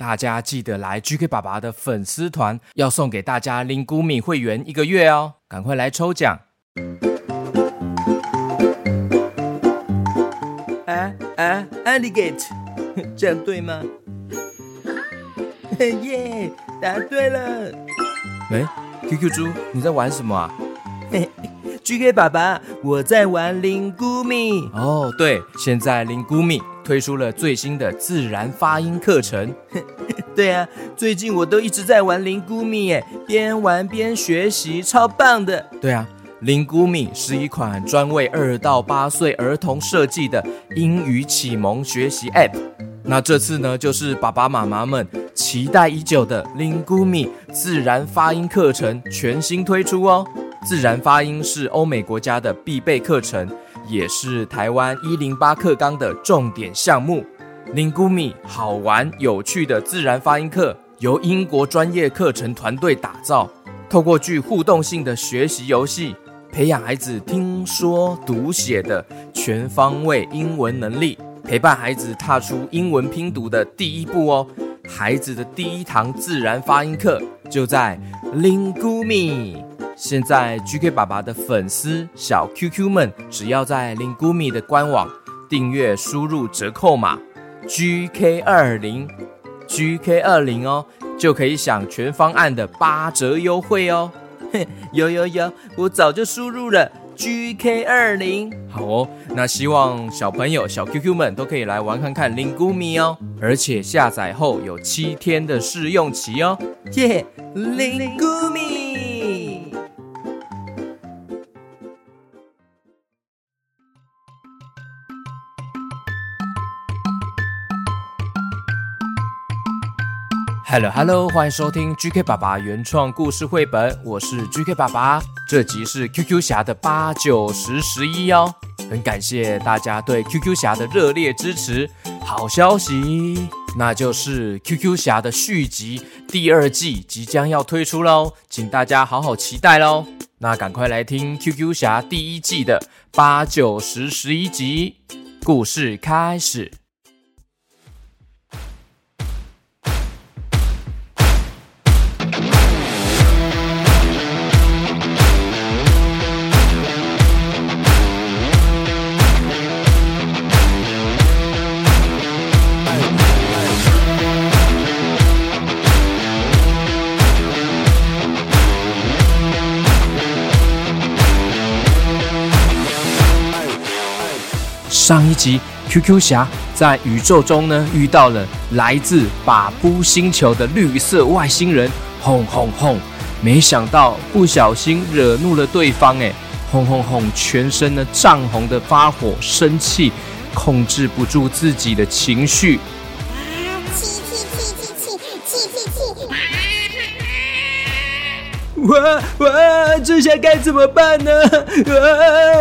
大家记得来 GK 爸爸的粉丝团，要送给大家林谷米会员一个月哦，赶快来抽奖！啊啊，alligator，这样对吗？耶，答对了！喂，QQ 猪，你在玩什么啊？嘿，GK 爸爸，我在玩林谷米。哦，对，现在林谷米推出了最新的自然发音课程。对啊，最近我都一直在玩林谷米，耶，边玩边学习，超棒的。对啊，林谷米是一款专为二到八岁儿童设计的英语启蒙学习 App。那这次呢，就是爸爸妈妈们期待已久的林谷米自然发音课程全新推出哦。自然发音是欧美国家的必备课程，也是台湾一零八课纲的重点项目。林谷米好玩有趣的自然发音课，由英国专业课程团队打造，透过具互动性的学习游戏，培养孩子听说读写的全方位英文能力，陪伴孩子踏出英文拼读的第一步哦。孩子的第一堂自然发音课就在林谷米。现在 GK 爸爸的粉丝小 QQ 们，只要在 Lingumi 的官网订阅，输入折扣码 GK 二零 GK 二零哦，就可以享全方案的八折优惠哦。有有有，我早就输入了 GK 二零。好哦，那希望小朋友小 QQ 们都可以来玩看看 Lingumi 哦，而且下载后有七天的试用期哦。耶，Lingumi。Hello Hello，欢迎收听 GK 爸爸原创故事绘本，我是 GK 爸爸。这集是 QQ 侠的八九十十一哦，很感谢大家对 QQ 侠的热烈支持。好消息，那就是 QQ 侠的续集第二季即将要推出喽，请大家好好期待喽。那赶快来听 QQ 侠第一季的八九十十一集，故事开始。上一集，QQ 侠在宇宙中呢遇到了来自把布星球的绿色外星人，轰轰轰！没想到不小心惹怒了对方，哎，轰轰轰！全身呢涨红的发火，生气，控制不住自己的情绪。哇哇！这下该怎么办呢？哇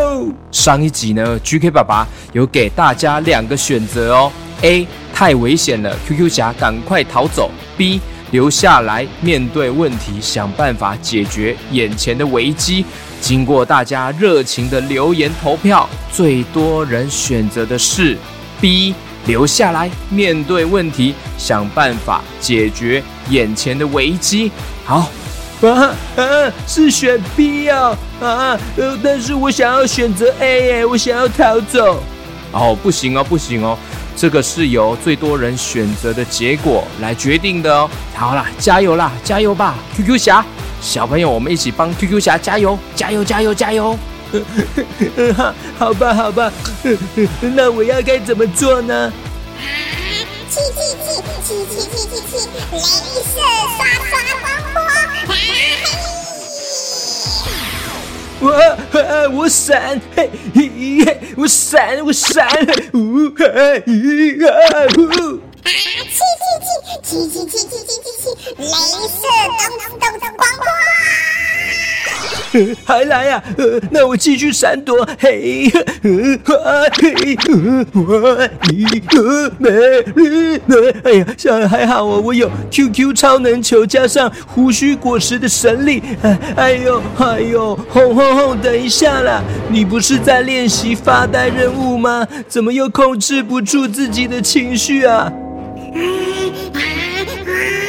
哦上一集呢，GK 爸爸有给大家两个选择哦。A 太危险了，QQ 侠赶快逃走。B 留下来面对问题，想办法解决眼前的危机。经过大家热情的留言投票，最多人选择的是 B 留下来面对问题，想办法解决眼前的危机。好。啊啊！是选 B 哦啊！呃，但是我想要选择 A 耶，我想要逃走。哦，不行哦，不行哦，这个是由最多人选择的结果来决定的哦。好啦，加油啦，加油吧，QQ 侠！小朋友，我们一起帮 QQ 侠加油，加油，加油，加油！好，好吧，好吧，那我要该怎么做呢？气气气气气气气气！镭射刷刷光波！我我闪，嘿嘿，我闪我闪，呜嘿咦啊呜！啊！气气气气气气气气气气！镭射咚咚咚光波！还来呀？呃，那我继续闪躲。嘿，我一个美丽的。哎呀，还好哦，我有 QQ 超能球加上胡须果实的神力。哎呦，哎呦，轰轰轰！等一下啦，你不是在练习发呆任务吗？怎么又控制不住自己的情绪啊？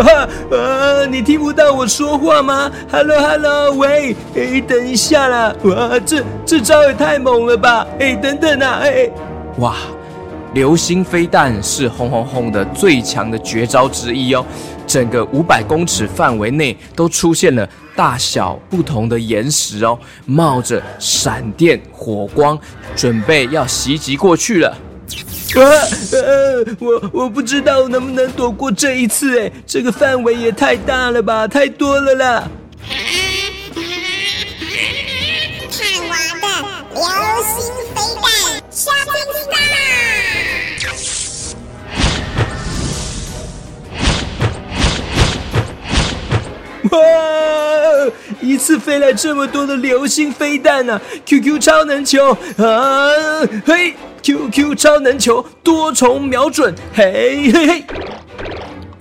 啊，你听不到我说话吗？Hello Hello，喂，哎，等一下啦！哇，这这招也太猛了吧！哎，等等啊！哎，哇，流星飞弹是轰轰轰的最强的绝招之一哦。整个五百公尺范围内都出现了大小不同的岩石哦，冒着闪电火光，准备要袭击过去了。啊呃，我我不知道能不能躲过这一次哎，这个范围也太大了吧，太多了啦！看我的流星飞弹，下飞弹！哇，一次飞来这么多的流星飞弹呢！QQ 超能球啊，嘿！QQ 超能球多重瞄准，嘿嘿嘿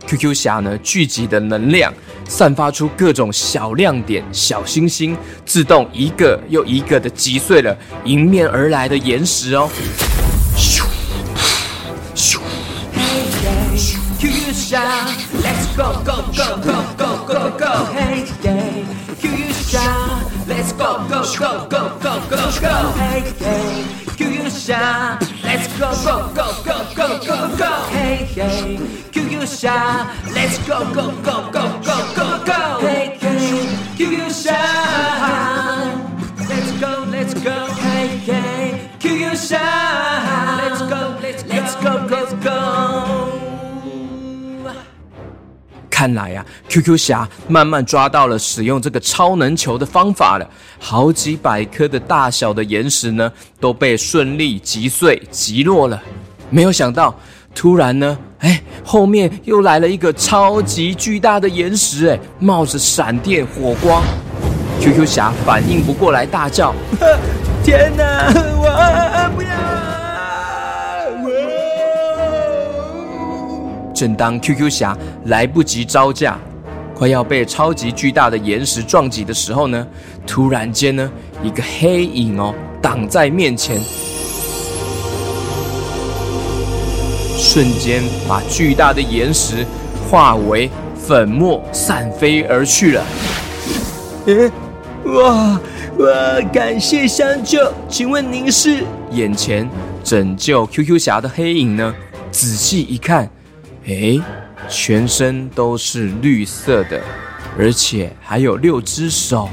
！QQ 侠呢聚集的能量，散发出各种小亮点、小星星，自动一个又一个的击碎了迎面而来的岩石哦。咻咻！QQ 侠，Let's go go go go go go go！嘿嘿！QQ 侠，Let's go go go go go go go！嘿嘿 Kyusha, let's go, go, go, go, go, go, go. Hey, hey, Kyusha, let's go, go, go, go, go, go, go. Hey, hey, Kyusha, let's go, let's go. Hey, hey, Kyusha. 看来呀，QQ 侠慢慢抓到了使用这个超能球的方法了。好几百颗的大小的岩石呢，都被顺利击碎击落了。没有想到，突然呢，哎，后面又来了一个超级巨大的岩石，哎，冒着闪电火光。QQ 侠反应不过来，大叫：“ 天哪，我不要！”正当 QQ 侠来不及招架，快要被超级巨大的岩石撞击的时候呢，突然间呢，一个黑影哦挡在面前，瞬间把巨大的岩石化为粉末，散飞而去了。嗯，哇哇！感谢相救，请问您是？眼前拯救 QQ 侠的黑影呢？仔细一看。哎，全身都是绿色的，而且还有六只手。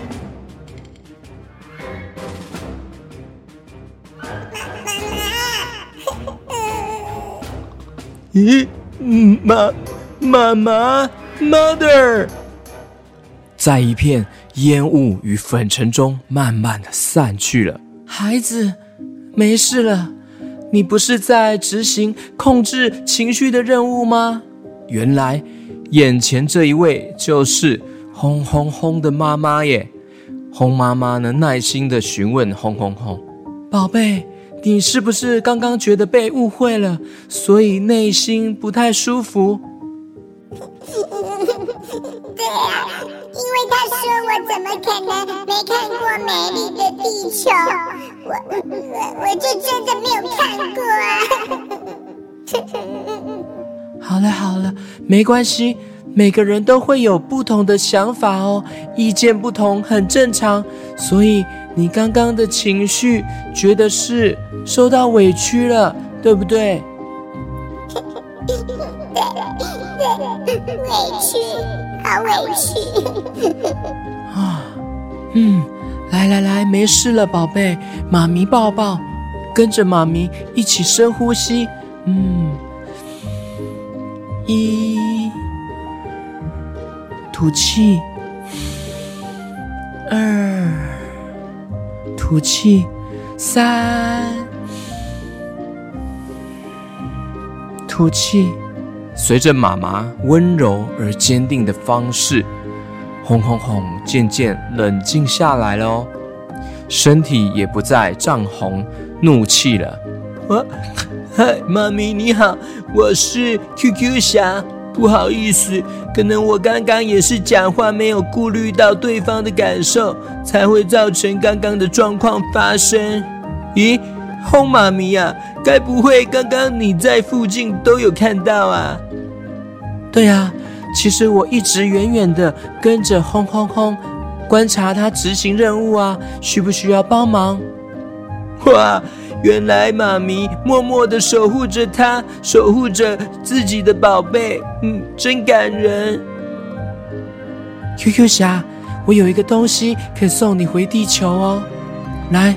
咦，妈，妈妈，mother，在一片烟雾与粉尘中慢慢的散去了。孩子，没事了。你不是在执行控制情绪的任务吗？原来，眼前这一位就是轰轰轰的妈妈耶！轰妈妈呢，耐心的询问轰轰轰：“宝贝，你是不是刚刚觉得被误会了，所以内心不太舒服？” 对啊，因为他说我怎么可能没看过美丽的地球？我我我就真的没有看过啊！好了好了，没关系，每个人都会有不同的想法哦，意见不同很正常。所以你刚刚的情绪觉得是受到委屈了，对不对？对对，委屈。好委屈啊！嗯，来来来，没事了，宝贝，妈咪抱抱，跟着妈咪一起深呼吸。嗯，一，吐气；二，吐气；三，吐气。随着妈妈温柔而坚定的方式，轰轰轰，渐渐冷静下来了哦，身体也不再涨红怒气了。啊，嗨，妈咪你好，我是 QQ 侠，不好意思，可能我刚刚也是讲话没有顾虑到对方的感受，才会造成刚刚的状况发生。咦？轰妈咪呀，该不会刚刚你在附近都有看到啊？对呀，其实我一直远远的跟着轰轰轰，观察他执行任务啊，需不需要帮忙？哇，原来妈咪默默的守护着他，守护着自己的宝贝，嗯，真感人。QQ 侠，我有一个东西可以送你回地球哦，来。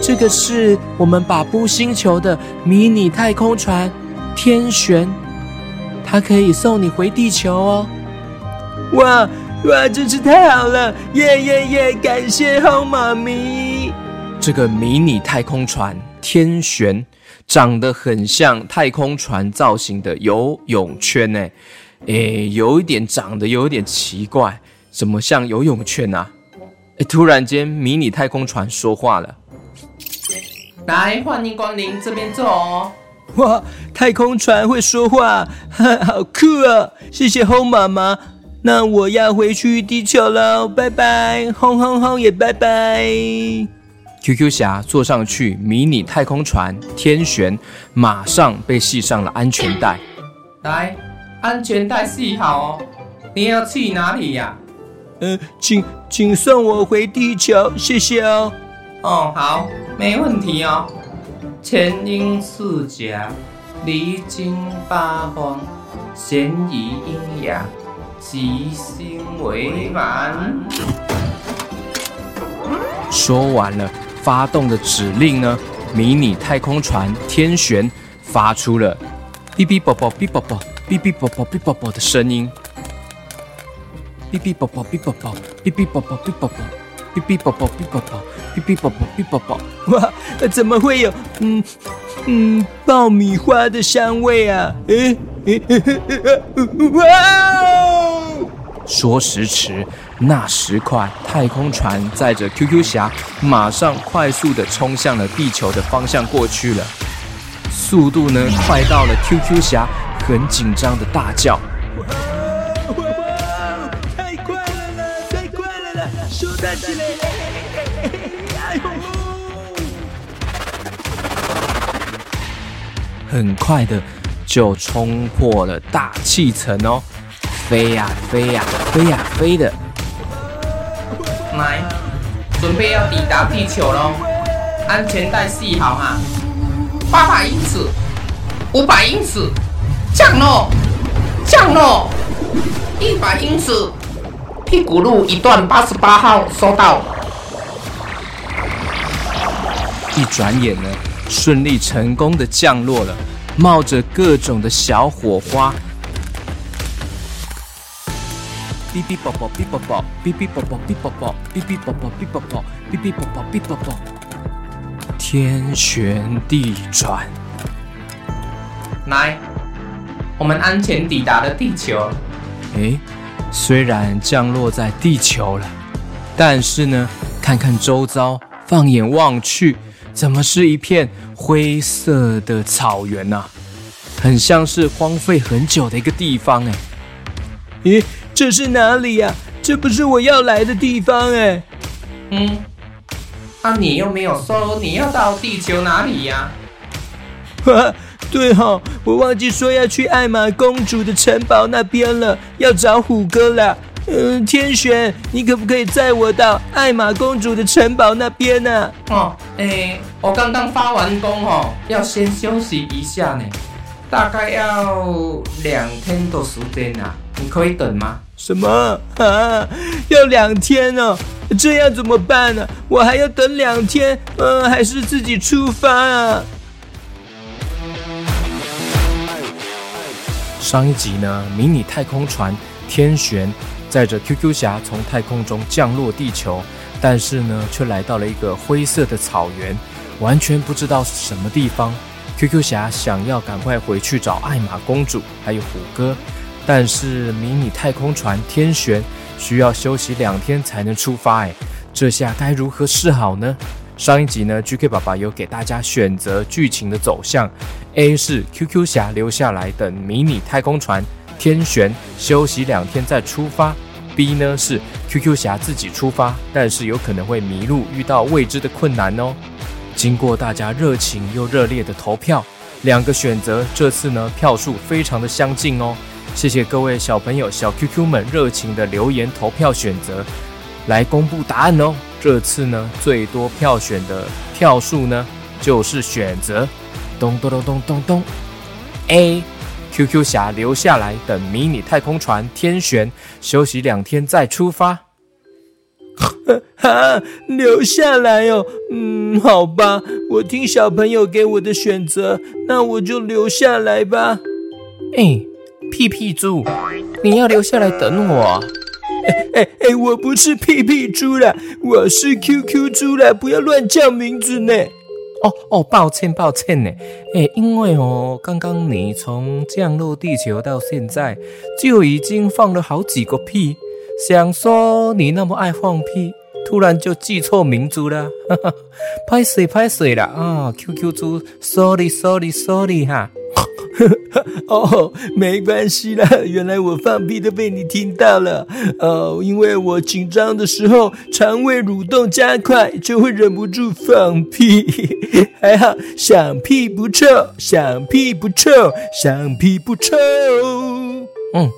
这个是我们把布星球的迷你太空船天璇，它可以送你回地球哦！哇哇，真是太好了！耶耶耶！感谢好妈咪。这个迷你太空船天璇长得很像太空船造型的游泳圈呢，诶，有一点长得有点奇怪，怎么像游泳圈啊？诶，突然间，迷你太空船说话了。来，欢迎光临这边坐哦。哇，太空船会说话，好酷啊！谢谢轰妈妈，那我要回去地球了，拜拜，轰轰轰也拜拜。QQ 侠坐上去迷你太空船天璇，马上被系上了安全带。来，安全带系好哦。你要去哪里呀？呃，请请送我回地球，谢谢哦。哦，好，没问题哦。前因四甲，离经八方，咸宜阴阳，吉星为满。说完了，发动的指令呢？迷你太空船天璇发出了哔哔啵啵哔啵啵哔哔啵啵哔啵啵的声音。哔哔啵啵哔啵啵哔哔啵啵哔啵啵哔哔啵啵哔啵啵。哔哔啵啵哔啵啵，哇，怎么会有嗯嗯爆米花的香味啊？诶诶哇！说时迟，那时快，太空船载着 QQ 侠，马上快速的冲向了地球的方向过去了。速度呢，快到了 QQ 侠很紧张的大叫：很快的就冲破了大气层哦，飞呀飞呀飞呀飞的，来，准备要抵达地球喽，安全带系好哈，八百英尺，五百英尺，降落，降落，一百英尺，屁股路一段八十八号收到。一转眼呢，顺利成功的降落了，冒着各种的小火花。哔哔啵啵哔啵啵，哔哔啵啵哔啵啵，哔哔啵啵哔啵啵，哔哔啵啵哔啵啵。天旋地转，来，我们安全抵达了地球。哎，虽然降落在地球了，但是呢，看看周遭，放眼望去。怎么是一片灰色的草原呐？很像是荒废很久的一个地方哎。咦，这是哪里呀？这不是我要来的地方哎。嗯，啊，你又没有说你要到地球哪里呀？哈，对哈，我忘记说要去艾玛公主的城堡那边了，要找虎哥了。嗯，天璇，你可不可以载我到艾玛公主的城堡那边呢？哦，诶，我刚刚发完工哦，要先休息一下呢，大概要两天的时间呐，你可以等吗？什么啊？要两天哦？这样怎么办呢？我还要等两天，嗯，还是自己出发啊？上一集呢，迷你太空船天璇。载着 QQ 侠从太空中降落地球，但是呢，却来到了一个灰色的草原，完全不知道是什么地方。QQ 侠想要赶快回去找艾玛公主还有虎哥，但是迷你太空船天璇需要休息两天才能出发，哎，这下该如何是好呢？上一集呢，GK 爸爸有给大家选择剧情的走向，A 是 QQ 侠留下来等迷你太空船。天璇休息两天再出发，B 呢是 QQ 侠自己出发，但是有可能会迷路，遇到未知的困难哦。经过大家热情又热烈的投票，两个选择这次呢票数非常的相近哦。谢谢各位小朋友、小 QQ 们热情的留言投票选择，来公布答案哦。这次呢最多票选的票数呢就是选择咚咚咚咚咚咚 A。QQ 侠留下来等迷你太空船天旋休息两天再出发。哈，留下来哦。嗯，好吧，我听小朋友给我的选择，那我就留下来吧。哎，屁屁猪，你要留下来等我？哎哎，我不是屁屁猪啦，我是 QQ 猪啦，不要乱叫名字呢。哦哦，抱歉抱歉呢，哎，因为哦，刚刚你从降落地球到现在就已经放了好几个屁，想说你那么爱放屁，突然就记错民族了，哈哈，拍水拍水了啊，QQ 猪，sorry sorry sorry 哈。哦，没关系啦，原来我放屁都被你听到了。哦，因为我紧张的时候，肠胃蠕动加快，就会忍不住放屁。还好，响屁不臭，响屁不臭，响屁不臭。嗯，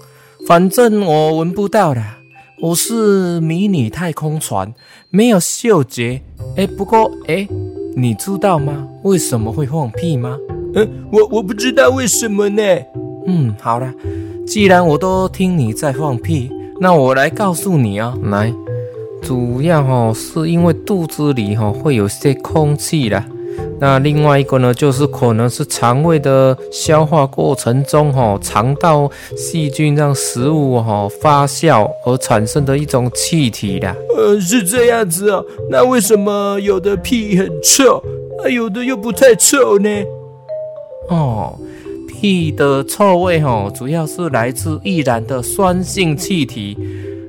反正我闻不到啦。我是迷你太空船，没有嗅觉。哎，不过哎，你知道吗？为什么会放屁吗？嗯，我我不知道为什么呢。嗯，好了，既然我都听你在放屁，那我来告诉你啊，来，主要哈是因为肚子里哈会有些空气啦。那另外一个呢，就是可能是肠胃的消化过程中哈，肠道细菌让食物哈发酵而产生的一种气体啦。呃，是这样子哦。那为什么有的屁很臭，啊，有的又不太臭呢？哦，屁的臭味哦，主要是来自易燃的酸性气体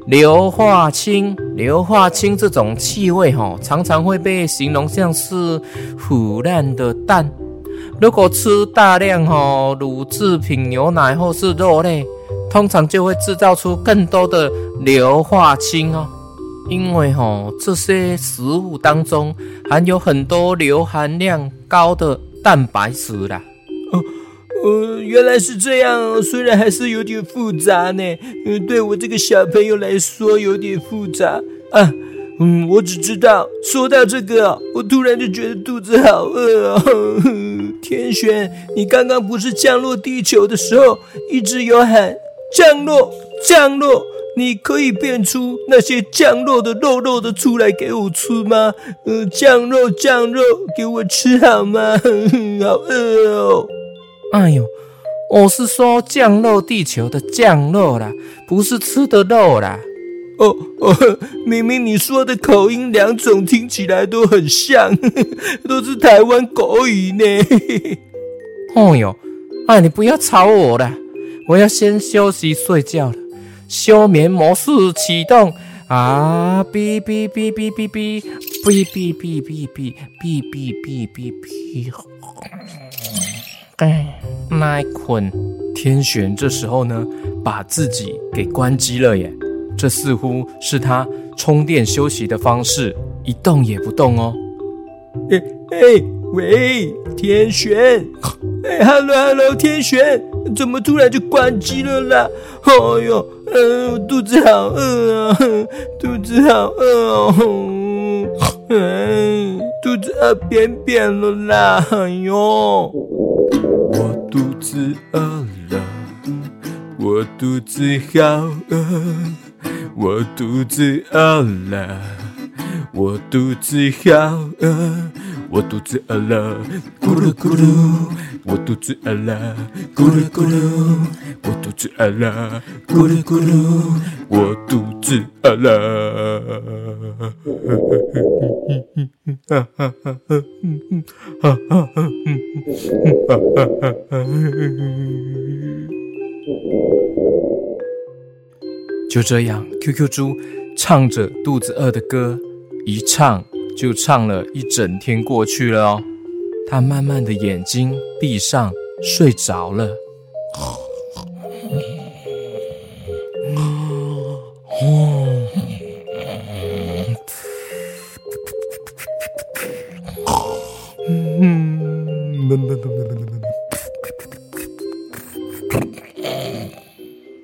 硫化氢。硫化氢这种气味哈，常常会被形容像是腐烂的蛋。如果吃大量哈乳制品、牛奶或是肉类，通常就会制造出更多的硫化氢哦。因为哈这些食物当中含有很多硫含量高的蛋白质啦。哦，呃，原来是这样，虽然还是有点复杂呢。嗯，对我这个小朋友来说有点复杂啊。嗯，我只知道，说到这个，我突然就觉得肚子好饿哦。天璇，你刚刚不是降落地球的时候一直有喊降落降落？你可以变出那些降落的肉肉的出来给我吃吗？嗯，降肉降肉，给我吃好吗？好饿哦。哎呦，我是说降落地球的降落啦，不是吃的肉啦。哦哦，明明你说的口音两种听起来都很像，都是台湾国语呢。哦呦，哎，你不要吵我了，我要先休息睡觉了。休眠模式启动啊！哔哔哔哔哔哔哔哔哔哔哔哔哔哔哔。哎，麦困天璇这时候呢，把自己给关机了耶。这似乎是他充电休息的方式，一动也不动哦。哎哎，喂，天璇！哎，hello hello，天璇，怎么突然就关机了啦？哎呦，嗯，肚子好饿啊，肚子好饿哦，嗯，肚子饿扁扁了啦，哎呦。我肚子饿了，我肚子好饿，我肚子饿了，我肚子好饿，我肚子饿了，咕噜咕噜，我肚子饿了，咕噜咕噜，我肚子饿了，咕噜咕噜，我肚子饿了。就这样，QQ 猪唱着肚子饿的歌，一唱就唱了一整天过去了哦，他慢慢的眼睛闭上，睡着了。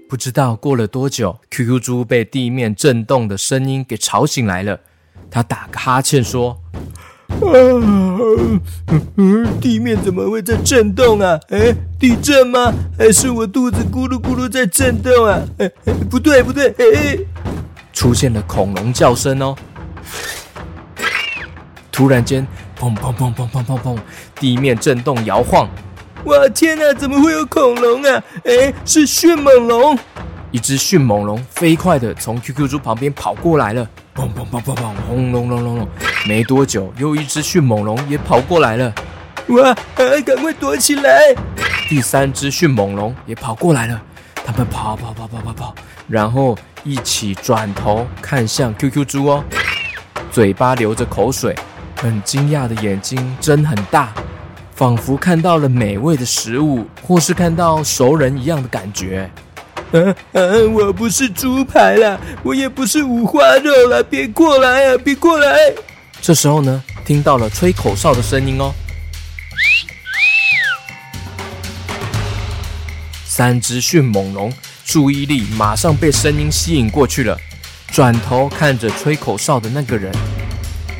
不知道过了多久，QQ 猪被地面震动的声音给吵醒来了。他打个哈欠说：“啊，嗯，地面怎么会在震动啊？哎，地震吗？还是我肚子咕噜咕噜在震动啊？哎，不对不对，哎，出现了恐龙叫声哦！突然间，砰砰砰砰砰砰砰，地面震动摇晃。哇天哪，怎么会有恐龙啊？哎，是迅猛龙！一只迅猛龙飞快的从 QQ 猪旁边跑过来了。砰砰砰砰砰，轰隆隆隆隆！没多久，又一只迅猛龙也跑过来了。哇，赶快躲起来！第三只迅猛龙也跑过来了。他们跑跑跑跑跑跑，然后一起转头看向 QQ 猪哦，嘴巴流着口水，很惊讶的眼睛睁很大，仿佛看到了美味的食物，或是看到熟人一样的感觉。嗯嗯，我不是猪排啦，我也不是五花肉啦，别过来啊，别过来！这时候呢，听到了吹口哨的声音哦。三只迅猛龙注意力马上被声音吸引过去了，转头看着吹口哨的那个人，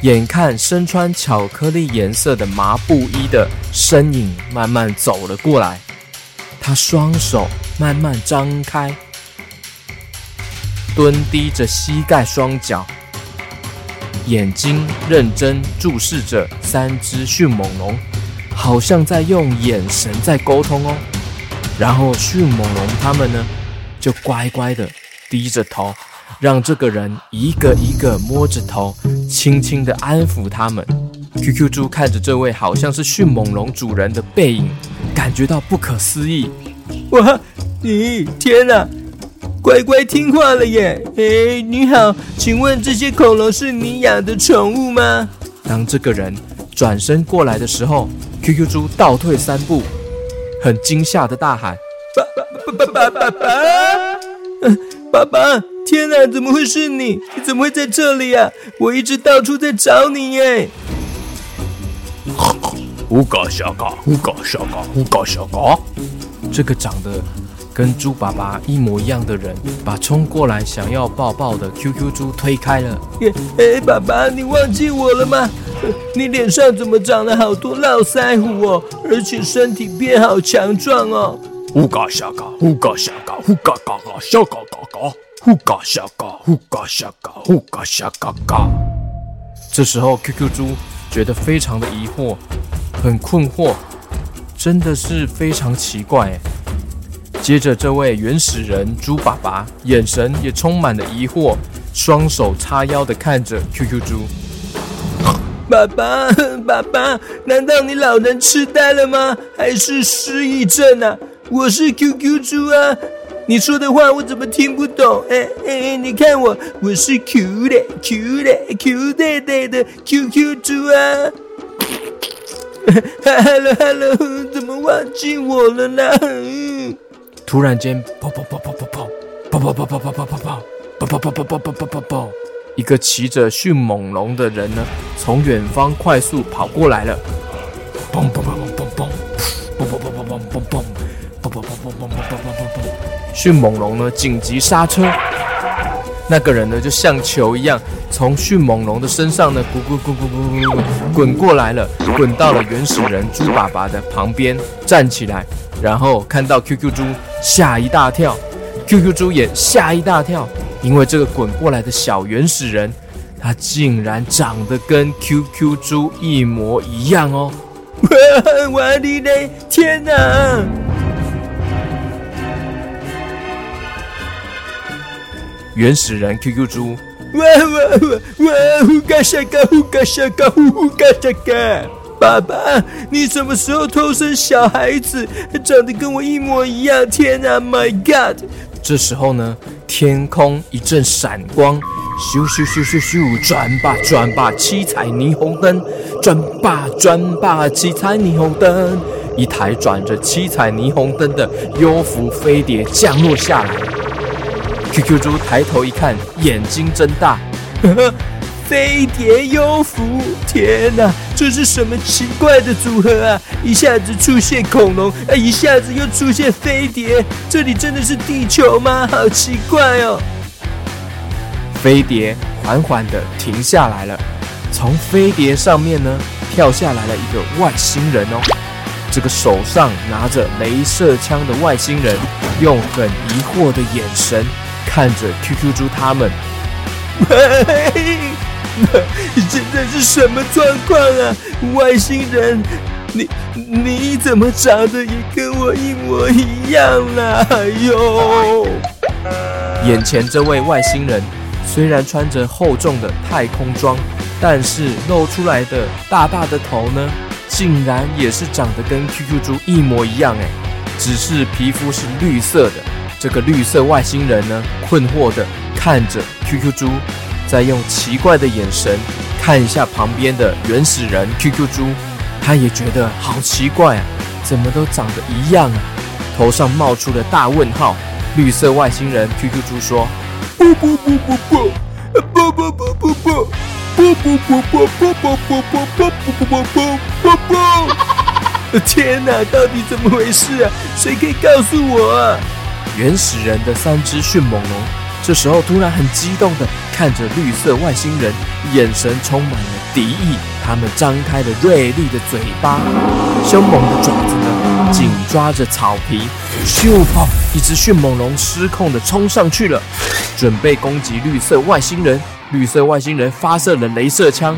眼看身穿巧克力颜色的麻布衣的身影慢慢走了过来，他双手。慢慢张开，蹲低着膝盖双脚，眼睛认真注视着三只迅猛龙，好像在用眼神在沟通哦。然后迅猛龙他们呢，就乖乖的低着头，让这个人一个一个摸着头，轻轻的安抚他们。QQ 猪看着这位好像是迅猛龙主人的背影，感觉到不可思议。哇！咦，天哪，乖乖听话了耶！哎，你好，请问这些恐龙是你养的宠物吗？当这个人转身过来的时候，QQ 猪倒退三步，很惊吓的大喊：“爸爸爸爸爸爸！爸爸！天哪，怎么会是你？你怎么会在这里啊？我一直到处在找你耶！”呼嘎小嘎，乌嘎小嘎，乌嘎小嘎，这个长得。跟猪爸爸一模一样的人，把冲过来想要抱抱的 QQ 猪推开了。哎，爸爸，你忘记我了吗？你脸上怎么长了好多络腮胡哦？而且身体变好强壮哦！呼嘎小嘎，呼嘎小嘎，呼嘎嘎嘎，小嘎嘎嘎，呼嘎小嘎，呼嘎小嘎，呼嘎小嘎嘎。这时候 QQ 猪觉得非常的疑惑，很困惑，真的是非常奇怪。接着，这位原始人猪爸爸眼神也充满了疑惑，双手叉腰的看着 QQ 猪。爸爸，爸爸，难道你老人痴呆了吗？还是失忆症啊？我是 QQ 猪啊！你说的话我怎么听不懂？哎哎，你看我，我是 Q 的 Q 的 Q 的的的 QQ 猪啊！Hello Hello，怎么忘记我了呢？突然间，砰砰砰砰砰砰，砰砰砰砰砰砰砰砰，砰砰砰砰砰砰砰砰砰，一个骑着迅猛龙的人呢，从远方快速跑过来了。砰砰砰砰砰砰，砰砰砰砰砰砰砰砰，砰砰砰砰砰砰砰砰砰。迅猛龙呢，紧急刹车。那个人呢，就像球一样，从迅猛龙的身上呢，滚滚滚滚滚滚滚滚过来了，滚到了原始人猪爸爸的旁边，站起来，然后看到 QQ 猪吓一大跳，QQ 猪也吓一大跳，因为这个滚过来的小原始人，他竟然长得跟 QQ 猪一模一样哦！哇，我的天哪！原始人 QQ 猪。哇哇哇哇！呼嘎沙嘎，呼嘎沙嘎，呼呼嘎沙嘎。爸爸，你什么时候偷生小孩子？长得跟我一模一样！天啊，My God！这时候呢，天空一阵闪光，咻咻咻咻咻，转吧转吧，七彩霓虹灯，转吧转吧，七彩霓虹灯，一台转着七彩霓虹灯的优浮飞碟降落下来。QQ 猪抬头一看，眼睛睁大。呵 呵飞碟幽浮。天哪，这是什么奇怪的组合啊！一下子出现恐龙，啊，一下子又出现飞碟，这里真的是地球吗？好奇怪哦！飞碟缓缓地停下来了，从飞碟上面呢跳下来了一个外星人哦。这个手上拿着镭射枪的外星人，用很疑惑的眼神看着 QQ 猪他们。喂，现在是什么状况啊？外星人，你你怎么长得也跟我一模一样啦？哎呦！眼前这位外星人虽然穿着厚重的太空装，但是露出来的大大的头呢，竟然也是长得跟 QQ 猪一模一样哎，只是皮肤是绿色的。这个绿色外星人呢，困惑的看着 QQ 猪，再用奇怪的眼神看一下旁边的原始人 QQ 猪，他也觉得好奇怪啊，怎么都长得一样啊？头上冒出了大问号。绿色外星人 QQ 猪说：“不不不不不，不不不不不，不不不不不不不不不不不不不！天哪，到底怎么回事啊？谁可以告诉我啊？”原始人的三只迅猛龙这时候突然很激动的看着绿色外星人，眼神充满了敌意。他们张开了锐利的嘴巴，凶猛的爪子呢，紧抓着草皮。咻！跑！一只迅猛龙失控的冲上去了，准备攻击绿色外星人。绿色外星人发射了镭射枪，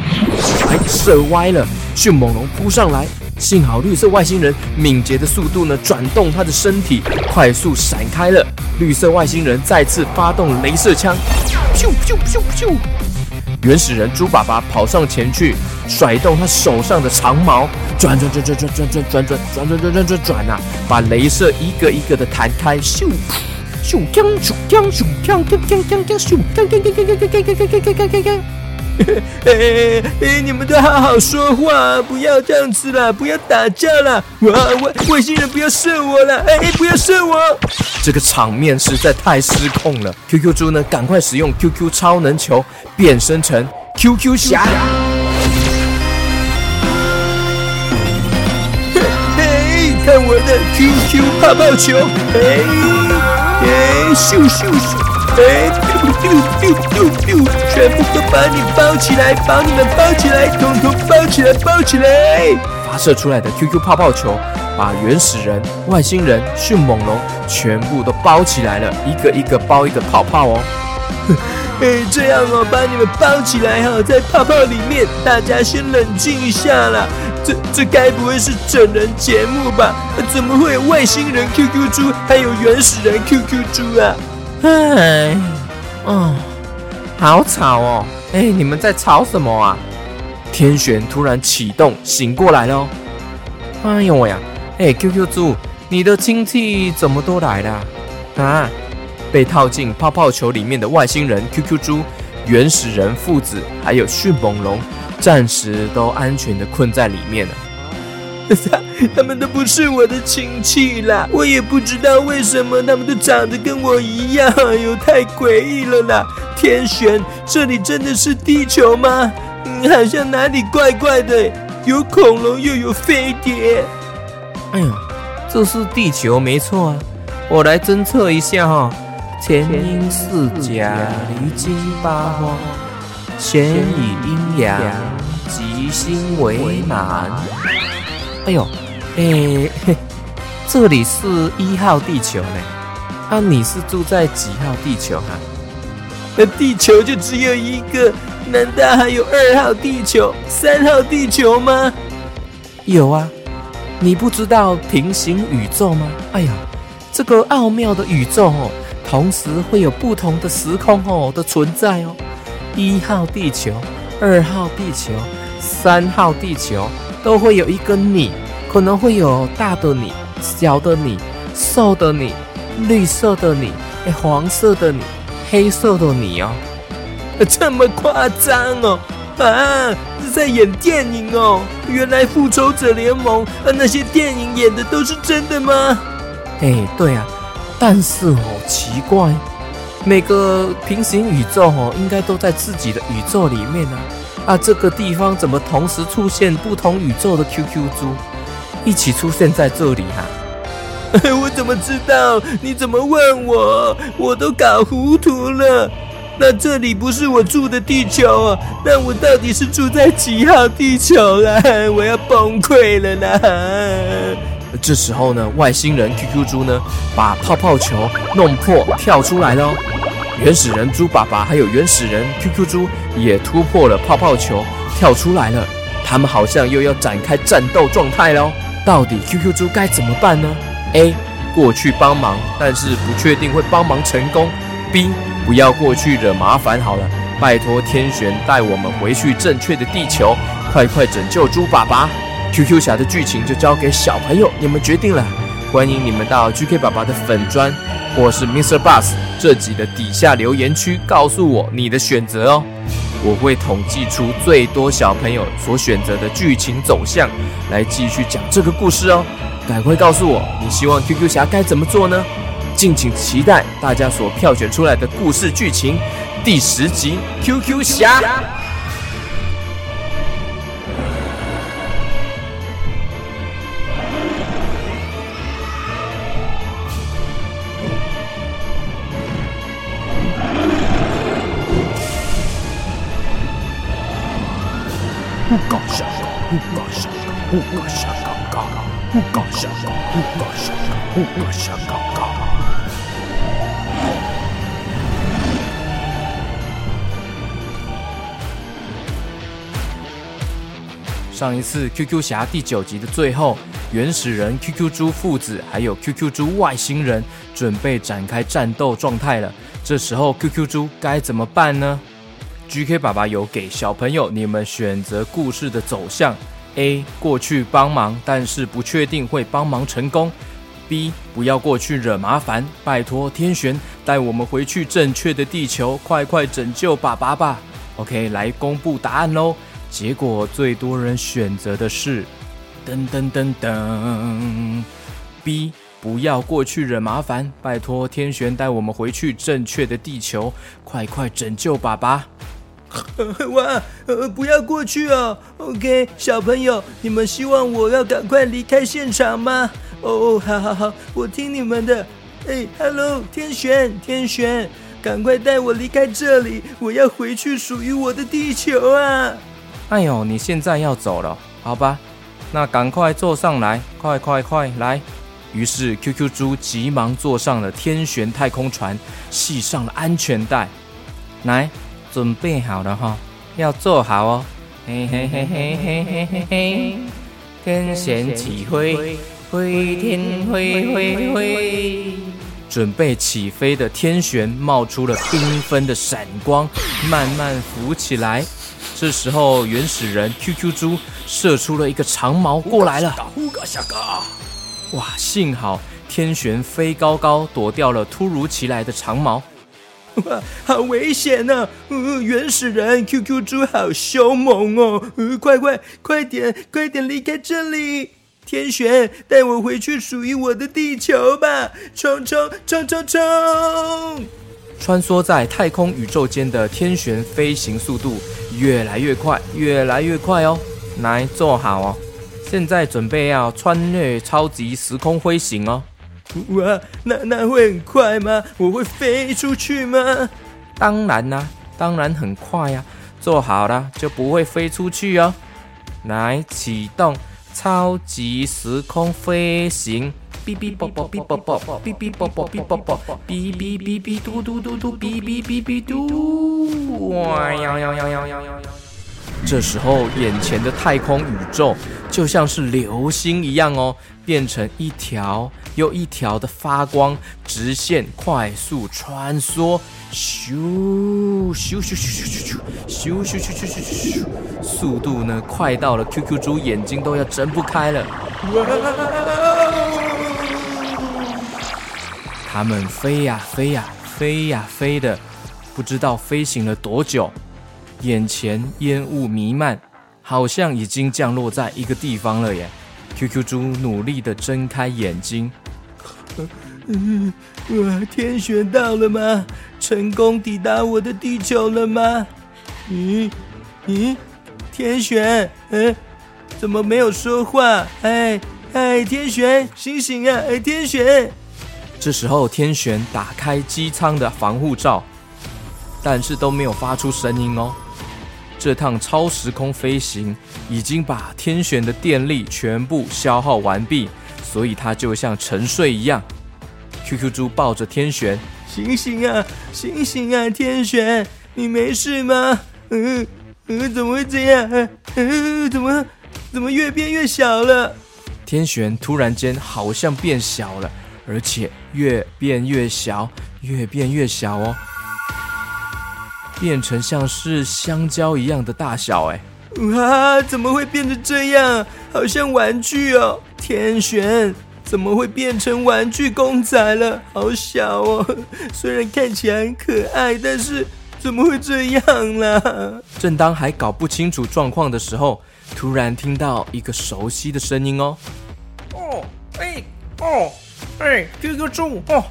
哎，射歪了。迅猛龙扑上来，幸好绿色外星人敏捷的速度呢，转动他的身体，快速闪开了。绿色外星人再次发动镭射枪，咻咻咻咻！原始人猪爸爸跑上前去，甩动他手上的长矛，转转转转转转转转转转转转转转转啊，把镭射一个一个的弹开，咻咻锵咻锵咻锵锵锵锵锵咻锵锵锵锵锵锵锵锵锵锵锵。哎哎，你们都好好说话，不要这样子啦，不要打架啦！哇，外外星人不要射我了！哎哎，不要射我！这个场面实在太失控了。QQ 猪呢，赶快使用 QQ 超能球变身成 QQ 侠。嘿嘿，看我的 QQ 泡泡球！哎哎，咻咻咻！哎，全部都把你包起来，把你们包起来，统统包起来，包起来！发射出来的 QQ 泡泡球，把原始人、外星人、迅猛龙全部都包起来了，一个一个包一个泡泡哦。哎，这样哦，把你们包起来哈，在泡泡里面，大家先冷静一下啦。这这该不会是整人节目吧？怎么会有外星人 QQ 猪，还有原始人 QQ 猪啊？哎，哦，好吵哦！哎，你们在吵什么啊？天璇突然启动，醒过来了。哎呦喂呀！哎，QQ 猪，你的亲戚怎么都来了？啊？被套进泡泡球里面的外星人 QQ 猪、原始人父子，还有迅猛龙，暂时都安全的困在里面了。他们都不是我的亲戚啦，我也不知道为什么他们都长得跟我一样，哎呦，太诡异了啦！天璇，这里真的是地球吗？嗯，好像哪里怪怪的，有恐龙又有飞碟。哎呦，这是地球没错啊，我来侦测一下哈。前阴四甲，离经八荒，先以阴阳，吉星为满。哎呦，哎，这里是一号地球呢。啊，你是住在几号地球哈？那地球就只有一个，难道还有二号地球、三号地球吗？有啊，你不知道平行宇宙吗？哎呀，这个奥妙的宇宙哦，同时会有不同的时空哦的存在哦。一号地球、二号地球、三号地球。都会有一个你，可能会有大的你、小的你、瘦的你、绿色的你、哎黄色的你、黑色的你哦，这么夸张哦啊！是在演电影哦？原来复仇者联盟啊那些电影演的都是真的吗？哎，对啊，但是哦奇怪，每个平行宇宙哦，应该都在自己的宇宙里面呢。啊，这个地方怎么同时出现不同宇宙的 QQ 猪，一起出现在这里哈？我怎么知道？你怎么问我？我都搞糊涂了。那这里不是我住的地球啊？那我到底是住在几号地球啊？我要崩溃了啦！这时候呢，外星人 QQ 猪呢，把泡泡球弄破，跳出来了。原始人猪爸爸还有原始人 QQ 猪也突破了泡泡球，跳出来了。他们好像又要展开战斗状态喽。到底 QQ 猪该怎么办呢？A 过去帮忙，但是不确定会帮忙成功。B 不要过去惹麻烦好了，拜托天玄带我们回去正确的地球，快快拯救猪爸爸。QQ 侠的剧情就交给小朋友，你们决定了。欢迎你们到 GK 爸爸的粉砖，或是 Mr. Bus 这集的底下留言区，告诉我你的选择哦。我会统计出最多小朋友所选择的剧情走向，来继续讲这个故事哦。赶快告诉我，你希望 QQ 侠该怎么做呢？敬请期待大家所票选出来的故事剧情第十集 QQ 侠。呼嘎下嘎嘎，呼嘎下嘎，呼嘎下嘎，呼嘎下嘎嘎。上一次 QQ 侠第九集的最后，原始人 QQ 猪父子还有 QQ 猪外星人准备展开战斗状态了。这时候 QQ 猪该怎么办呢？GK 爸爸有给小朋友你们选择故事的走向：A 过去帮忙，但是不确定会帮忙成功；B 不要过去惹麻烦，拜托天玄带我们回去正确的地球，快快拯救爸爸吧。OK，来公布答案喽。结果最多人选择的是噔噔噔噔，B 不要过去惹麻烦，拜托天玄带我们回去正确的地球，快快拯救爸爸。哇，呃，不要过去哦。OK，小朋友，你们希望我要赶快离开现场吗？哦，好好好，我听你们的。哎，Hello，天玄，天玄，赶快带我离开这里，我要回去属于我的地球啊！哎呦，你现在要走了，好吧？那赶快坐上来，快快快来！于是 QQ 猪急忙坐上了天旋太空船，系上了安全带。来，准备好了哈，要做好哦。嘿嘿嘿嘿嘿嘿嘿嘿，天旋起飞，飞天飞飞飞。准备起飞的天旋冒出了缤纷的闪光，慢慢浮起来。这时候，原始人 QQ 猪射出了一个长矛过来了。哇，幸好天玄飞高高躲掉了突如其来的长矛。好危险呢！呃，原始人 QQ 猪好凶猛哦！呃，快快快点，快点离开这里！天玄，带我回去属于我的地球吧！冲冲冲冲冲！穿梭在太空宇宙间的天璇飞行速度越来越快，越来越快哦！来坐好哦，现在准备要穿越超级时空飞行哦！哇，那那会很快吗？我会飞出去吗？当然啦，当然很快呀！做好了就不会飞出去哦。来启动超级时空飞行。哔哔啵啵哔啵啵，哔哔啵啵哔啵啵，哔哔哔哔嘟嘟嘟嘟，哔哔哔哔嘟，哇呀呀呀呀呀呀！这时候，眼前的太空宇宙就像是流星一样哦，变成一条又一条的发光直线，快速穿梭，咻咻咻咻咻咻咻咻咻咻咻咻，速度呢快到了 QQ 猪眼睛都要睁不开了。它们飞呀飞呀飞呀飞的，不知道飞行了多久。眼前烟雾弥漫，好像已经降落在一个地方了耶。QQ 猪努力的睁开眼睛，嗯，哇，天选到了吗？成功抵达我的地球了吗？咦咦，天选，嗯，怎么没有说话？哎哎，天选，醒醒啊！哎，天选，这时候天璇打开机舱的防护罩，但是都没有发出声音哦。这趟超时空飞行已经把天璇的电力全部消耗完毕，所以它就像沉睡一样。QQ 猪抱着天璇，醒醒啊，醒醒啊，天选，你没事吗？嗯嗯，怎么会这样？嗯，怎么怎么越变越小了？天璇突然间好像变小了，而且越变越小，越变越小哦，变成像是香蕉一样的大小哎。哇，怎么会变成这样？好像玩具哦！天璇，怎么会变成玩具公仔了？好小哦！虽然看起来很可爱，但是怎么会这样啦？正当还搞不清楚状况的时候，突然听到一个熟悉的声音哦。哦，哎，哦，哎，QQ 猪，哦，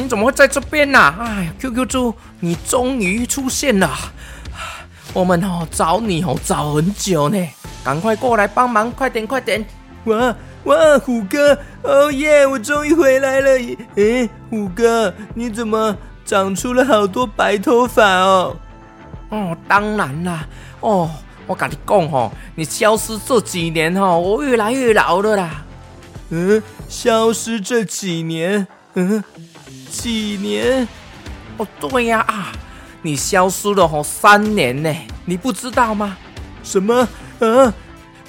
你怎么会在这边呢、哎，QQ 猪，你终于出现了，我们哦找你哦找很久呢，赶快过来帮忙，快点快点！哇哇，虎哥，哦耶！我终于回来了！诶，虎哥，你怎么长出了好多白头发哦？哦，当然啦，哦，我跟你讲吼，你消失这几年吼，我越来越老了啦。嗯，消失这几年，嗯，几年？哦，对呀啊，你消失了吼三年呢，你不知道吗？什么？啊？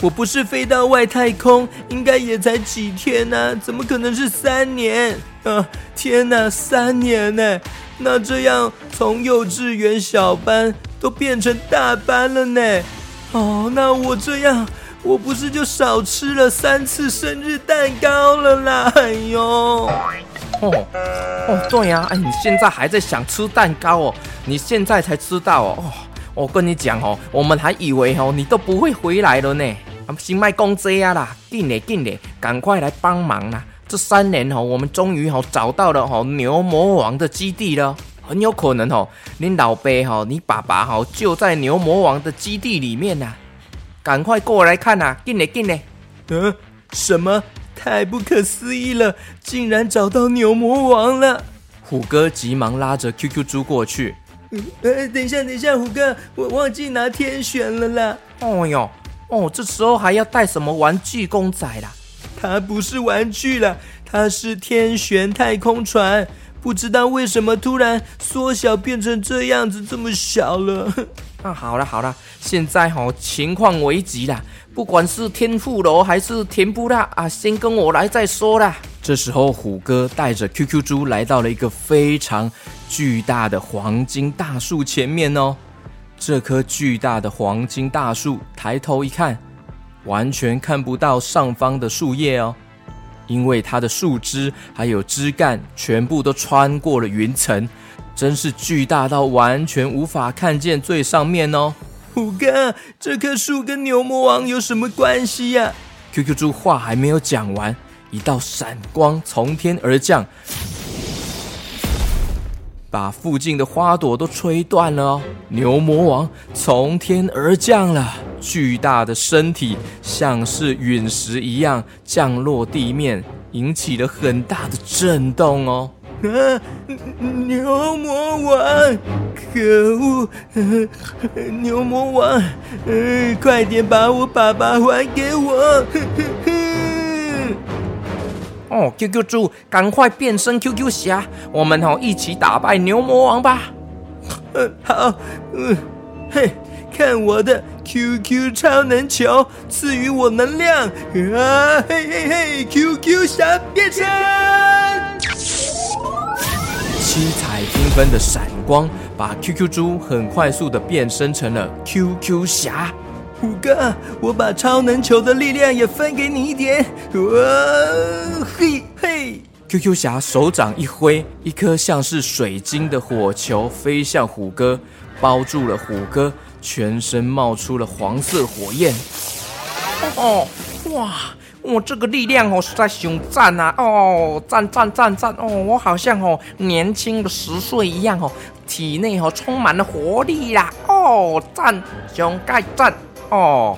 我不是飞到外太空，应该也才几天呢、怎么可能是三年？啊，天哪，三年呢？那这样从幼稚园小班都变成大班了呢？哦，那我这样，我不是就少吃了三次生日蛋糕了啦？哎呦！哦哦，对呀、哎，你现在还在想吃蛋糕哦？你现在才知道哦？哦，我跟你讲哦，我们还以为哦你都不会回来了呢。啊，先卖公这呀啦，进嘞进嘞，赶快来帮忙啦！这三年哦，我们终于哦找到了哦牛魔王的基地了。很有可能哦，你老爸哈，你爸爸哈就在牛魔王的基地里面呐、赶快过来看呐、进嘞进嘞！嗯，什么？太不可思议了！竟然找到牛魔王了！虎哥急忙拉着 QQ 猪过去。呃，等一下，等一下，虎哥，我忘记拿天选了啦。哦哟，哦，这时候还要带什么玩具公仔啦？它不是玩具啦，它是天选太空船。不知道为什么突然缩小变成这样子，这么小了。啊，好了好了，现在哈、情况危急啦，不管是天妇罗还是甜不辣啊，先跟我来再说啦。这时候，虎哥带着 QQ 猪来到了一个非常巨大的黄金大树前面哦。这棵巨大的黄金大树，抬头一看，完全看不到上方的树叶哦，因为它的树枝还有枝干全部都穿过了云层，真是巨大到完全无法看见最上面哦。虎哥，这棵树跟牛魔王有什么关系呀、QQ 猪话还没有讲完，一道闪光从天而降，把附近的花朵都吹断了哦。牛魔王从天而降了，巨大的身体像是陨石一样降落地面，引起了很大的震动哦。啊，牛魔王！可恶！牛魔王！呃，快点把我爸爸还给我！哦，QQ 猪，赶快变身 QQ 侠，我们哦一起打败牛魔王吧！呃，好，嗯、嘿，看我的 QQ 超能球赐予我能量啊！嘿嘿嘿，QQ 侠变身！七彩缤纷的闪光，把 QQ 猪很快速的变身成了 QQ 侠。虎哥，我把超能球的力量也分给你一点。哇，嘿嘿！QQ 侠手掌一挥，一颗像是水晶的火球飞向虎哥，包住了虎哥，全身冒出了黄色火焰。哦，哇，我这个力量哦，实在熊赞啊！哦，赞赞赞赞哦！我好像哦年轻的十岁一样哦，体内哦充满了活力啦！哦，赞，熊盖赞哦！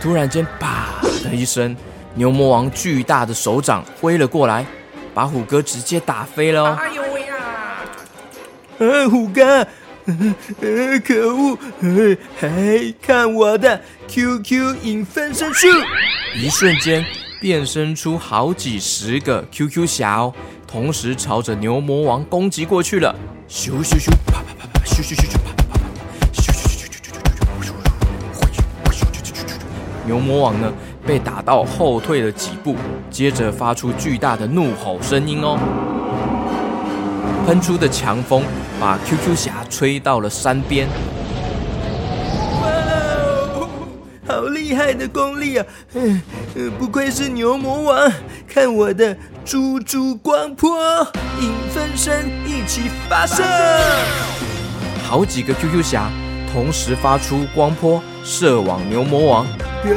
突然间，啪的一声，牛魔王巨大的手掌挥了过来，把虎哥直接打飞了哦。哎呦喂呀！呃，虎哥，可恶！看我的 QQ 影分身术！一瞬间，变身出好几十个 QQ 侠，同时朝着牛魔王攻击过去了。咻咻咻，啪啪啪啪，咻咻咻咻，啪啪啪啪，咻咻咻咻咻咻咻咻，咻咻咻咻，牛魔王呢被打到后退了几步，接着发出巨大的怒吼声音哦。喷出的强风把 QQ 侠吹到了山边。好厉害的功力啊！嗯，呃不愧是牛魔王，看我的猪猪光波影分身一起发射！好几个 QQ 侠同时发出光波，射往牛魔王。耶，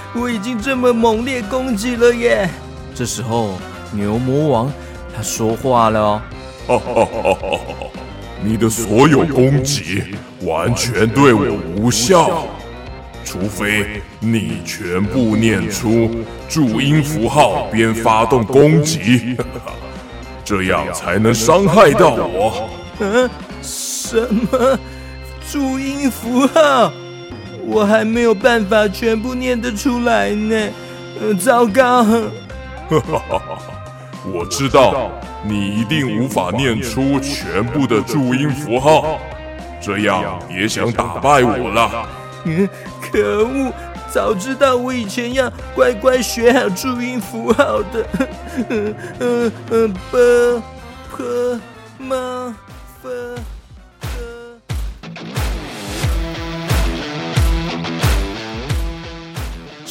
我已经这么猛烈攻击了耶！这时候，牛魔王他说话了哦。哈哈哈哈哈！你的所有攻击完全对我无效，除非你全部念出注音符号边发动攻击，这样才能伤害到我。嗯、什么注音符号？我还没有办法全部念得出来呢。呃，糟糕！我知道你一定无法念出全部的注音符号，这样别想打败我了。嗯，可恶！早知道我以前要乖乖学好注音符号的。嗯嗯嗯，b p m f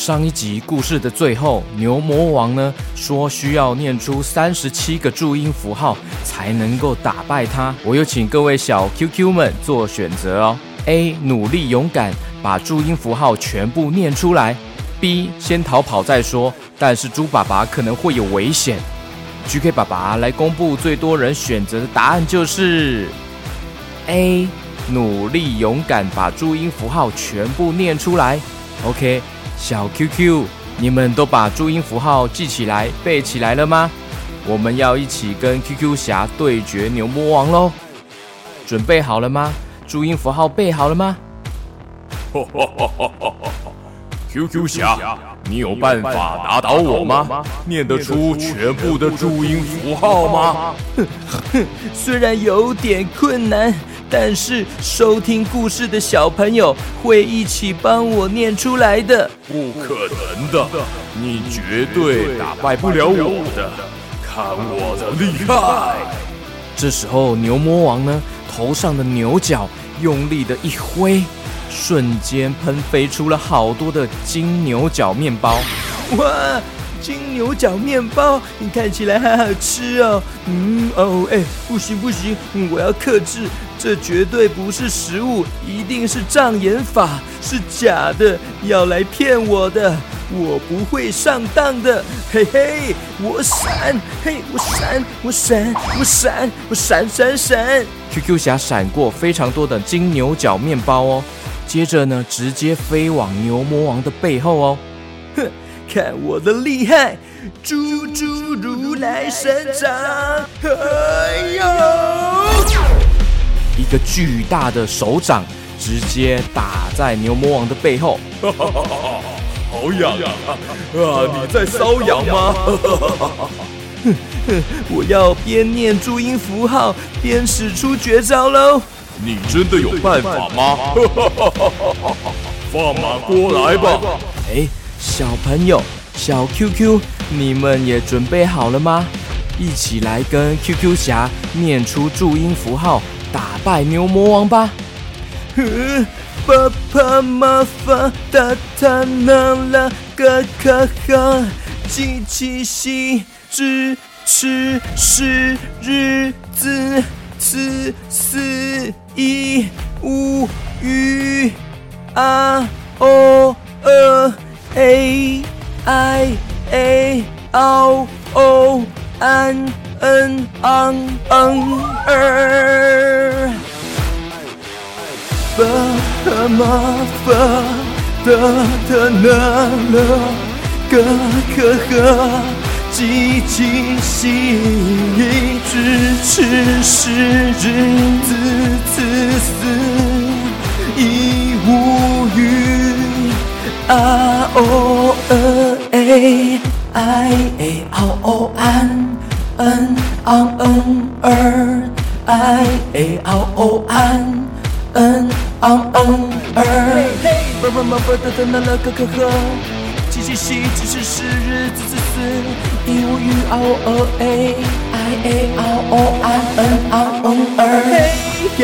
上一集故事的最后，牛魔王呢说需要念出三十七个注音符号才能够打败他。我有请各位小 QQ 们做选择哦。A. 努力勇敢，把注音符号全部念出来。B. 先逃跑再说，但是猪爸爸可能会有危险。GK 爸爸来公布最多人选择的答案就是 A. 努力勇敢，把注音符号全部念出来。OK。小 QQ，你们都把注音符号记起来、背起来了吗？我们要一起跟 QQ 侠对决牛魔王喽！准备好了吗？注音符号背好了吗？QQ 侠，你有办法打倒我吗？念得出全部的注音符号吗？哼哼 虽然有点困难，但是收听故事的小朋友会一起帮我念出来的。不可能的，你绝对打败不了我的。看我的厉害！这时候牛魔王呢，头上的牛角用力的一挥，瞬间喷飞出了好多的金牛角面包。哇，金牛角面包，你看起来好好吃哦。嗯哦，哎，不行不行，嗯我要克制，这绝对不是食物，一定是障眼法，是假的，要来骗我的。我不会上当的，嘿嘿，我闪，嘿，我闪，我闪，我闪，我闪闪闪。QQ 侠闪过非常多的金牛角面包哦，接着呢，直接飞往牛魔王的背后哦。哼，看我的厉害！猪猪如来神掌，哎呦！一个巨大的手掌直接打在牛魔王的背后。好痒啊！啊，你在瘙痒吗？我要边念注音符号边使出绝招喽！你真的有办法吗？放马过来吧！哎，小朋友，小 QQ，你们也准备好了吗？一起来跟 QQ 侠念出注音符号，打败牛魔王吧！呃爸爸妈妈哒哒啦啦嘎嘎哈，机器西支持是日子四四一五鱼啊哦呃 a i a o o an n ang ang er。爸爸妈妈哒哒啦啦嘎嘎哈，机器西支持是日子次四一无语啊哦呃 a i a o o an n on n r i a r o n n on n r 嘿嘿，蹦蹦蹦蹦哒哒哒，乐呵呵呵呵，七七七七七七日，自自私，一五五二二 a i a r o n n on n r 嘿嘿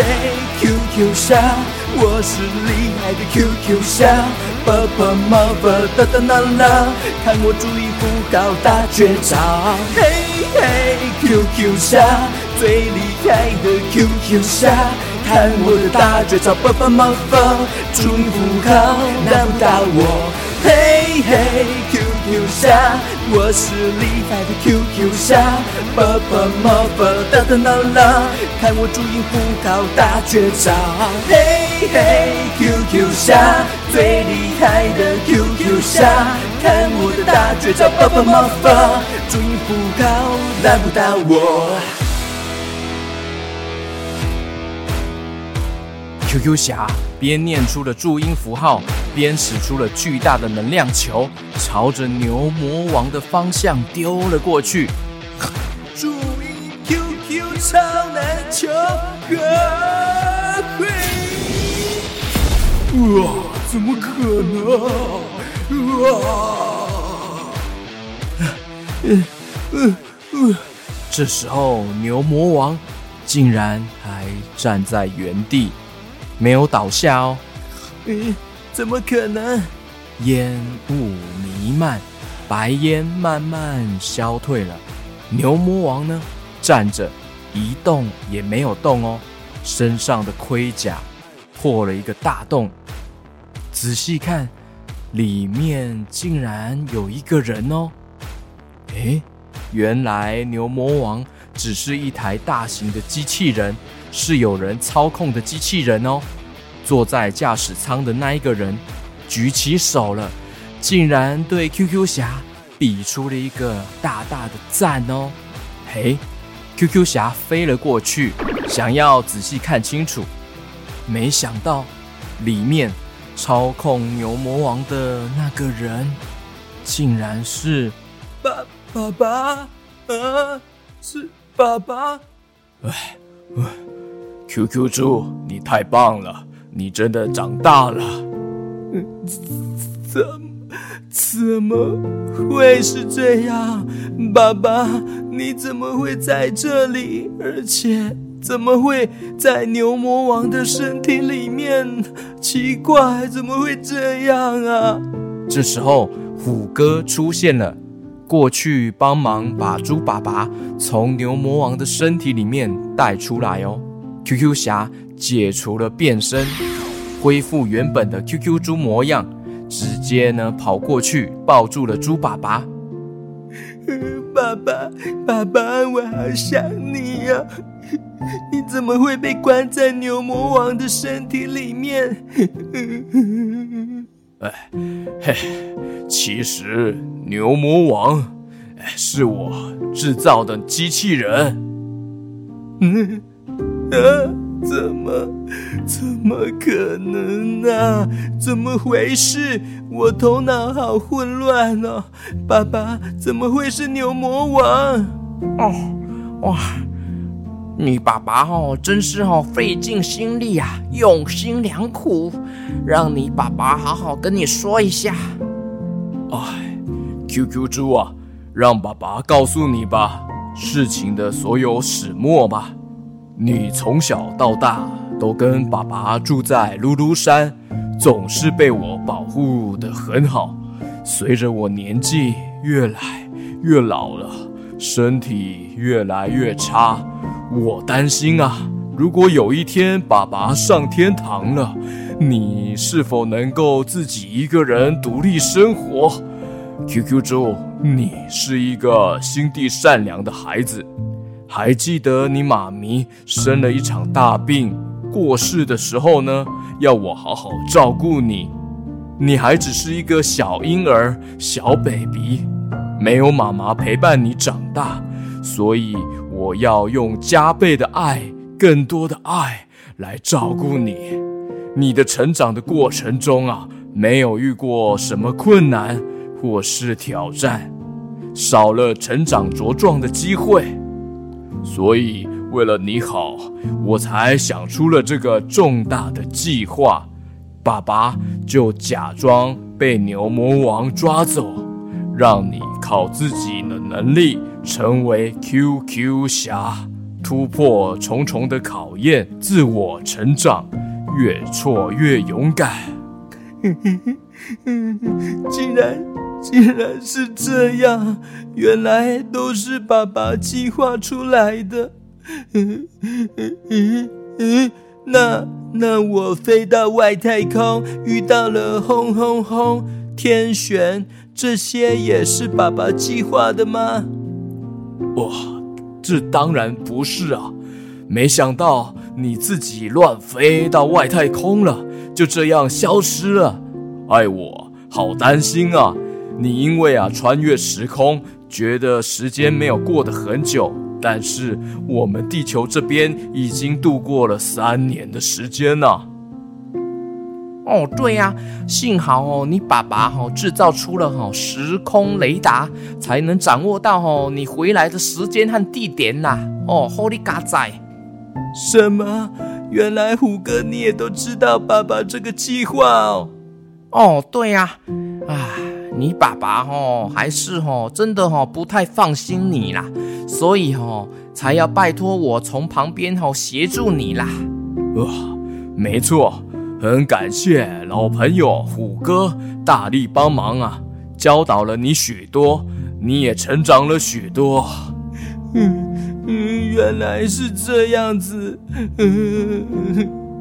，QQ 侠，我是厉害的 QQ 侠。爸爸妈妈哒哒啦啦，看我注意不到大绝招，嘿嘿 QQ 侠，最厉害的 QQ 侠。看我的大绝招，爸爸妈妈注意不考，难不倒我。嘿嘿，QQ 侠，我是厉害的 QQ 侠，爸爸妈妈哒哒啦啦，看我注音符号大绝招。嘿嘿，QQ 侠，最厉害的 QQ 侠，看我的大绝招，爸爸妈妈注音符号难不到我。QQ 侠边念出了注音符号，边使出了巨大的能量球，朝着牛魔王的方向丢了过去。注意 QQ 超难球，啊嘿！哇，怎么可能？哇！这时候，牛魔王竟然还站在原地，没有倒下哦。诶，怎么可能？烟雾弥漫，白烟慢慢消退了。牛魔王呢，站着一动也没有动哦，身上的盔甲破了一个大洞。仔细看，里面竟然有一个人哦。诶，原来牛魔王只是一台大型的机器人，是有人操控的机器人哦。坐在驾驶舱的那一个人举起手了，竟然对 QQ 侠比出了一个大大的赞哦。嘿，QQ 侠飞了过去，想要仔细看清楚，没想到里面操控牛魔王的那个人，竟然是爸爸爸啊，是爸爸。QQ 猪，你太棒了，你真的长大了。怎怎么会是这样？爸爸，你怎么会在这里？而且怎么会在牛魔王的身体里面？奇怪，怎么会这样啊？这时候，虎哥出现了，过去帮忙把猪爸爸从牛魔王的身体里面带出来哦。QQ 侠解除了变身，恢复原本的 QQ 猪模样，直接呢跑过去抱住了猪爸爸。爸爸，爸爸，我好想你呀、你怎么会被关在牛魔王的身体里面？嘿，其实牛魔王哎是我制造的机器人。嗯，啊，怎么，怎么可能啊？怎么回事？我头脑好混乱哦！爸爸，怎么会是牛魔王？哦，哇，你爸爸哦，真是哦费尽心力啊，用心良苦，让你爸爸好好跟你说一下。哎，QQ 猪啊，让爸爸告诉你吧，事情的所有始末吧。你从小到大都跟爸爸住在噜噜山，总是被我保护得很好。随着我年纪越来越老了，身体越来越差，我担心啊，如果有一天爸爸上天堂了，你是否能够自己一个人独立生活？QQ 猪，你是一个心地善良的孩子。还记得你妈咪生了一场大病，过世的时候呢，要我好好照顾你。你还只是一个小婴儿，小 baby，没有妈妈陪伴你长大，所以我要用加倍的爱，更多的爱来照顾你。你的成长的过程中啊，没有遇过什么困难或是挑战，少了成长茁壮的机会。所以，为了你好，我才想出了这个重大的计划。爸爸就假装被牛魔王抓走，让你靠自己的能力成为 QQ 侠，突破重重的考验，自我成长，越挫越勇敢。竟然，竟然是这样！原来都是爸爸计划出来的。嗯嗯嗯，那那我飞到外太空，遇到了轰轰轰、天旋，这些也是爸爸计划的吗？哇，这当然不是啊！没想到你自己乱飞到外太空了，就这样消失了。爱我，好担心啊！你因为啊穿越时空，觉得时间没有过得很久，但是我们地球这边已经度过了三年的时间呢。哦，对呀，幸好哦，你爸爸哦制造出了哈时空雷达，才能掌握到哦你回来的时间和地点呐。哦，Holy God 在！什么？原来虎哥你也都知道爸爸这个计划哦？哦，对呀，啊，你爸爸哦，还是哦，真的哦，不太放心你啦，所以哦，才要拜托我从旁边哦协助你啦。哇，没错，很感谢老朋友虎哥大力帮忙啊，教导了你许多，你也成长了许多。嗯嗯，原来是这样子。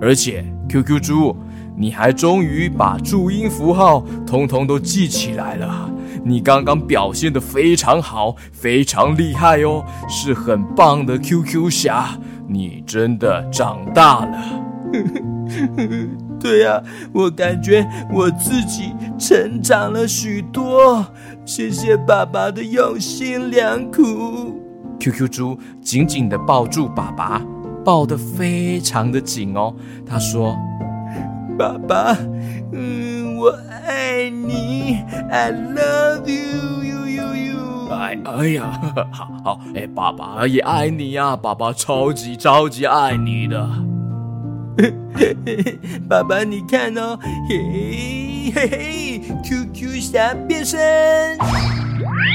而且 QQ 猪。你还终于把注音符号通通都记起来了，你刚刚表现的非常好，非常厉害哦，是很棒的 QQ 侠，你真的长大了。对呀，我感觉我自己成长了许多，谢谢爸爸的用心良苦。QQ 猪紧紧地抱住爸爸，抱得非常的紧哦，他说。爸爸，嗯，我爱你，I love you, you, you, you。哎，哎呀，好好，哎，爸爸也爱你呀，爸爸超级超级爱你的。爸爸，你看哦，嘿嘿嘿，QQ 侠变身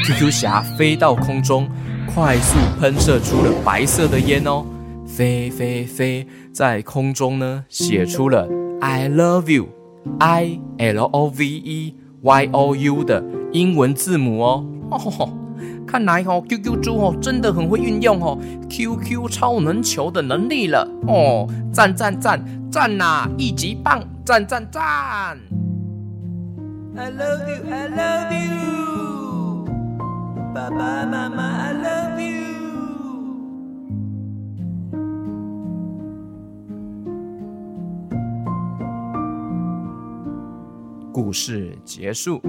，QQ 侠飞到空中，快速喷射出了白色的烟哦，飞飞飞，在空中呢，写出了。I love you, I L O V E Y O U 的英文字母哦。哦，看来哦，QQ 猪哦，真的很会运用哦，QQ 超能球的能力了哦。赞赞赞赞呐，一级棒！赞赞赞！I love you, I love you，爸爸妈妈，I love you。故事结束。